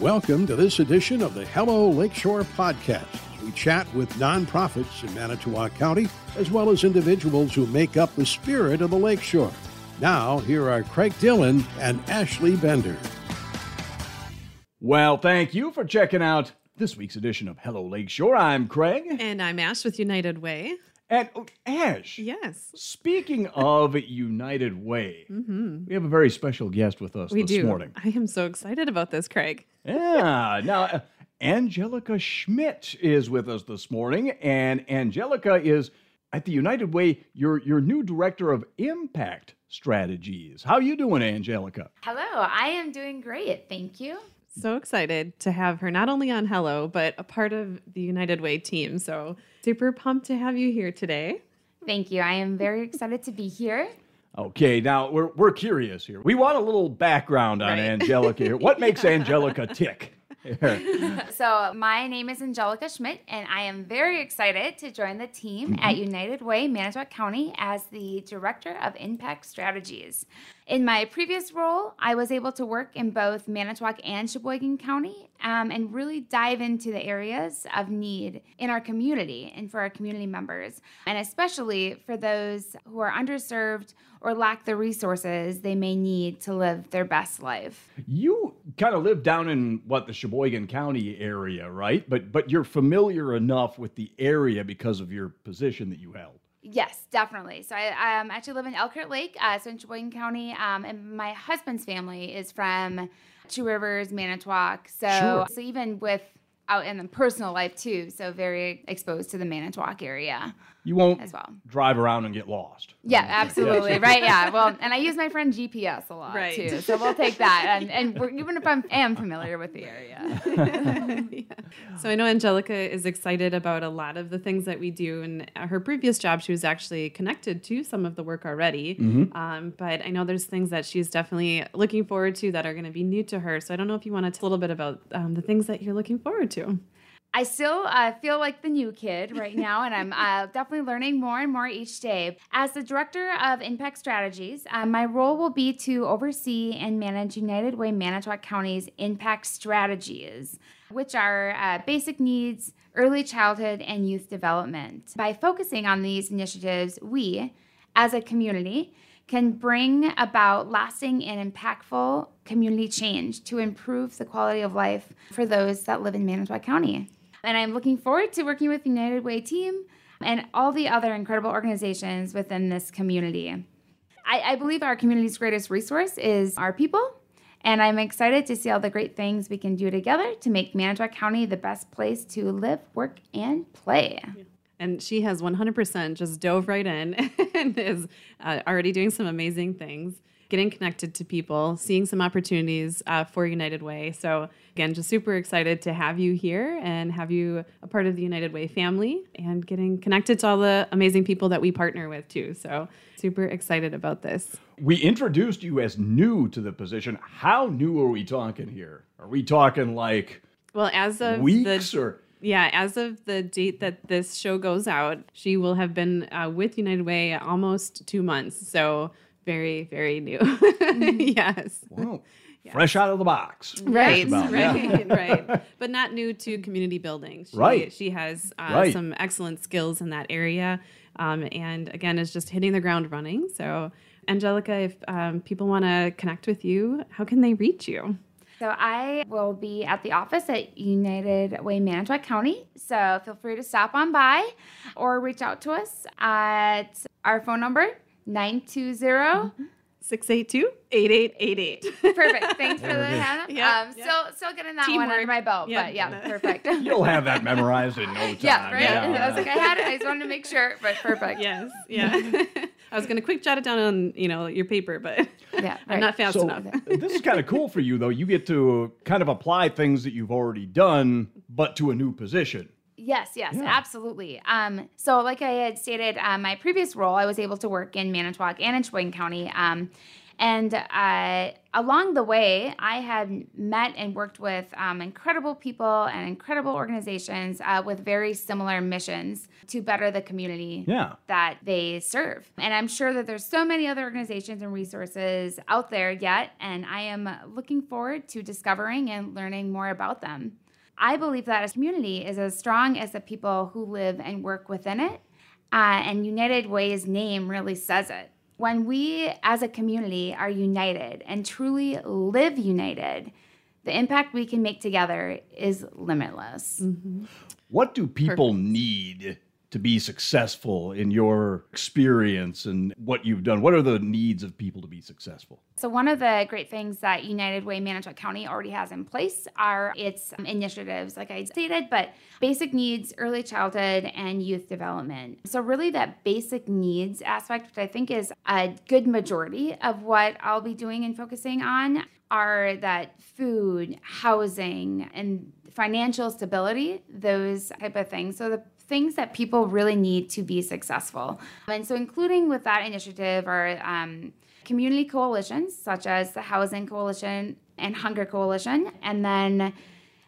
Welcome to this edition of the Hello Lakeshore podcast. We chat with nonprofits in Manitowoc County, as well as individuals who make up the spirit of the Lakeshore. Now, here are Craig Dillon and Ashley Bender. Well, thank you for checking out this week's edition of Hello Lakeshore. I'm Craig. And I'm Ash with United Way. And oh, Ash. Yes. Speaking of United Way, mm-hmm. we have a very special guest with us We this do. morning. I am so excited about this, Craig. Yeah. Now, uh, Angelica Schmitt is with us this morning, and Angelica is at the United Way your your new director of impact strategies. How you doing, Angelica? Hello, I am doing great. Thank you. So excited to have her not only on Hello, but a part of the United Way team. So super pumped to have you here today. Thank you. I am very excited to be here. Okay, now we're we're curious here. We want a little background on Right. Angelica here. What makes Angelica tick? So, my name is Angelica Schmitt, and I am very excited to join the team at mm-hmm. United Way, Manitowoc County, as the Director of Impact Strategies. In my previous role, I was able to work in both Manitowoc and Sheboygan County um, and really dive into the areas of need in our community and for our community members, and especially for those who are underserved or lack the resources they may need to live their best life. You kind of live down in what the Sheboygan County area, right? But but you're familiar enough with the area because of your position that you held. Yes, definitely. So I um, actually live in Elkhart Lake, uh, so in Sheboygan County, um, and my husband's family is from Two Rivers, Manitowoc. So, Sure. so even with out in the personal life too, so very exposed to the Manitowoc area You won't as well. drive around and get lost. Yeah, absolutely. Right. Yeah. Well, and I use my friend GPS a lot Right. too, so we'll take that. And, and we're, even if I'm am familiar with the area. So I know Angelica is excited about a lot of the things that we do. And at her previous job, she was actually connected to some of the work already. Um, but I know there's things that she's definitely looking forward to that are going to be new to her. So I don't know if you want to tell a little bit about um, the things that you're looking forward to. I still uh, feel like the new kid right now, and I'm uh, definitely learning more and more each day. As the director of Impact Strategies, uh, my role will be to oversee and manage United Way Manitowoc County's impact strategies, which are uh, basic needs, early childhood, and youth development. By focusing on these initiatives, we, as a community, can bring about lasting and impactful community change to improve the quality of life for those that live in Manitowoc County. And I'm looking forward to working with the United Way team and all the other incredible organizations within this community. I, I believe our community's greatest resource is our people, and I'm excited to see all the great things we can do together to make Manitowoc County the best place to live, work, and play. And she has 100% just dove right in and is uh, already doing some amazing things, getting connected to people, seeing some opportunities uh, for United Way. So, again, just super excited to have you here and have you a part of the United Way family and getting connected to all the amazing people that we partner with, too. So, super excited about this. We introduced you as new to the position. How new are we talking here? Are we talking like Well, as of weeks the or Yeah, as of the date that this show goes out, she will have been uh, with United Way almost two months. So very, very new. yes. well, fresh out of the box? Right, about, yeah. right, right. But not new to community building. She, Right. She has uh, Right. some excellent skills in that area. Um, and again, is just hitting the ground running. So, Angelica, if um, people want to connect with you, how can they reach you? So I will be at the office at United Way Manitowoc County. So feel free to stop on by or reach out to us at our phone number 920 682 8888. Perfect. Thanks for the hand. Yeah, um, yeah. Still, still getting that one under my belt, Yeah. but yeah, perfect. You'll have that memorized in no time. yeah, right. Yeah. I was like, I had it. I just wanted to make sure, but perfect. yes, yeah. I was going to quick jot it down on, you know, your paper, but Yeah, I'm right. not fast So enough. this is kind of cool for you, though. You get to kind of apply things that you've already done, but to a new position. Yes, yes, absolutely. Um, so, like I had stated, um, my previous role, I was able to work in Manitowoc and in Sheboygan County. Um, And uh, along the way, I had met and worked with um, incredible people and incredible organizations uh, with very similar missions to better the community Yeah. that they serve. And I'm sure that there's so many other organizations and resources out there yet, and I am looking forward to discovering and learning more about them. I believe that a community is as strong as the people who live and work within it. Uh, and United Way's name really says it. When we as a community are united and truly live united, the impact we can make together is limitless. What do people need to be successful in your experience and what you've done? What are the needs of people to be successful? So, one of the great things that United Way Manitowoc County already has in place are its initiatives, like I stated, but basic needs, early childhood, and youth development. So, really, that basic needs aspect, which I think is a good majority of what I'll be doing and focusing on, are that food, housing, and financial stability, those type of things. So, the things that people really need to be successful. And so, including with that initiative are um, community coalitions such as the Housing Coalition and Hunger Coalition. And then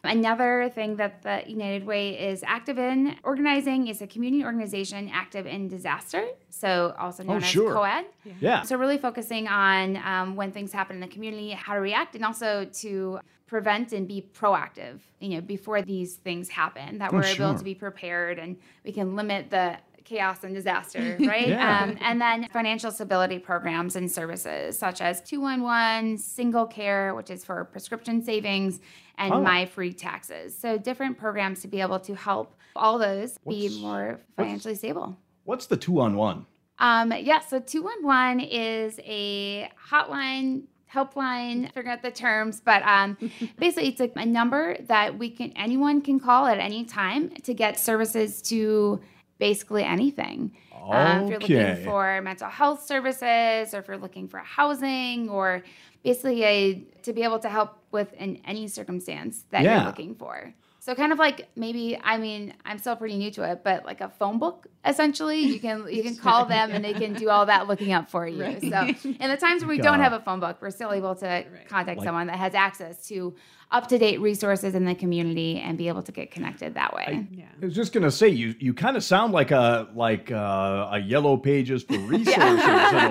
another thing that the United Way is active in organizing is a community organization active in disaster. So, also known Oh, as sure. COAD. Yeah. So, really focusing on um, when things happen in the community, how to react, and also to prevent and be proactive, you know, before these things happen, that Oh, we're able to be prepared and we can limit the chaos and disaster, right? Yeah. um, and then financial stability programs and services such as 211, SingleCare, which is for prescription savings, and Oh. MyFreeTaxes. So, different programs to be able to help all those What's- be more financially stable. What's the two on one? Um, yeah, so 211 is a hotline, helpline, figure out the terms, but um, basically it's a, a number that we can anyone can call at any time to get services to basically anything. Um, if you're looking for mental health services or if you're looking for housing or basically a, to be able to help with in any circumstance that Yeah. you're looking for. So kind of like maybe I mean I'm still pretty new to it, but like a phone book essentially. You can you can call them and they can do all that looking up for you. Right. So in the times where we Like, don't have a phone book, we're still able to contact Like- someone that has access to up to date resources in the community and be able to get connected that way. Yeah. I was just gonna say you you kind of sound like a like uh, a yellow pages for resources in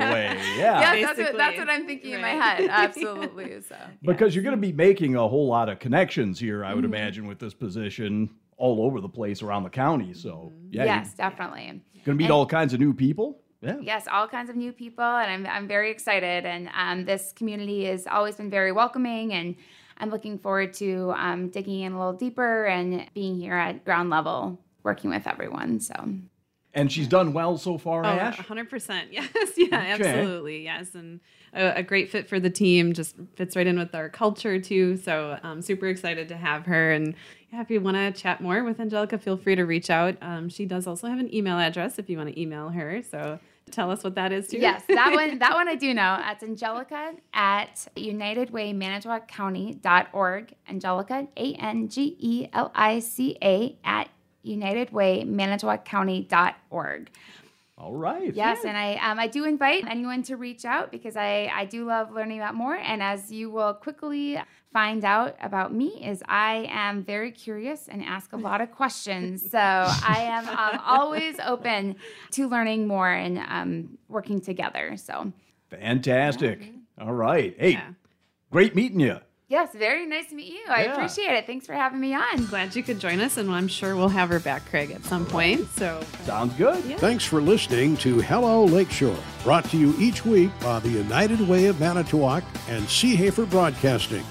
a way. Yeah. Yes, that's what, that's what I'm thinking in my head. Absolutely. So Because you're going to be making a whole lot of connections here, I would Mm-hmm. imagine, with this position all over the place around the county. So, yeah, yes, definitely. going to meet And- all kinds of new people. Yeah. Yes, all kinds of new people, and I'm, I'm very excited. And um, this community has always been very welcoming, and I'm looking forward to um, digging in a little deeper and being here at ground level, working with everyone. So And she's done well so far, Oh, Ash. 100%. Yes. Yeah, absolutely. Yes. And a, a great fit for the team. Just fits right in with our culture, too. So I'm super excited to have her. And yeah, if you want to chat more with Angelica, feel free to reach out. Um, she does also have an email address if you want to email her. So tell us what that is, too. yes, that one that one I do know. That's Angelica at UnitedWayManitowocCounty.org. Angelica A N G E L I C A at UnitedWayManitowocCounty.org. All right. Yes, and I um, I do invite anyone to reach out because I, I do love learning about more. And as you will quickly find out about me, is I am very curious and ask a lot of questions. So I am um, always open to learning more and um, working together. So Fantastic. All right. Hey, Yeah. great meeting you. Yes, very nice to meet you. I Yeah. appreciate it. Thanks for having me on. Glad you could join us. And I'm sure we'll have her back, Craig, at some point. So Sounds good. Yeah. Thanks for listening to Hello Lakeshore, brought to you each week by the United Way of Manitowoc and Seehafer Broadcasting.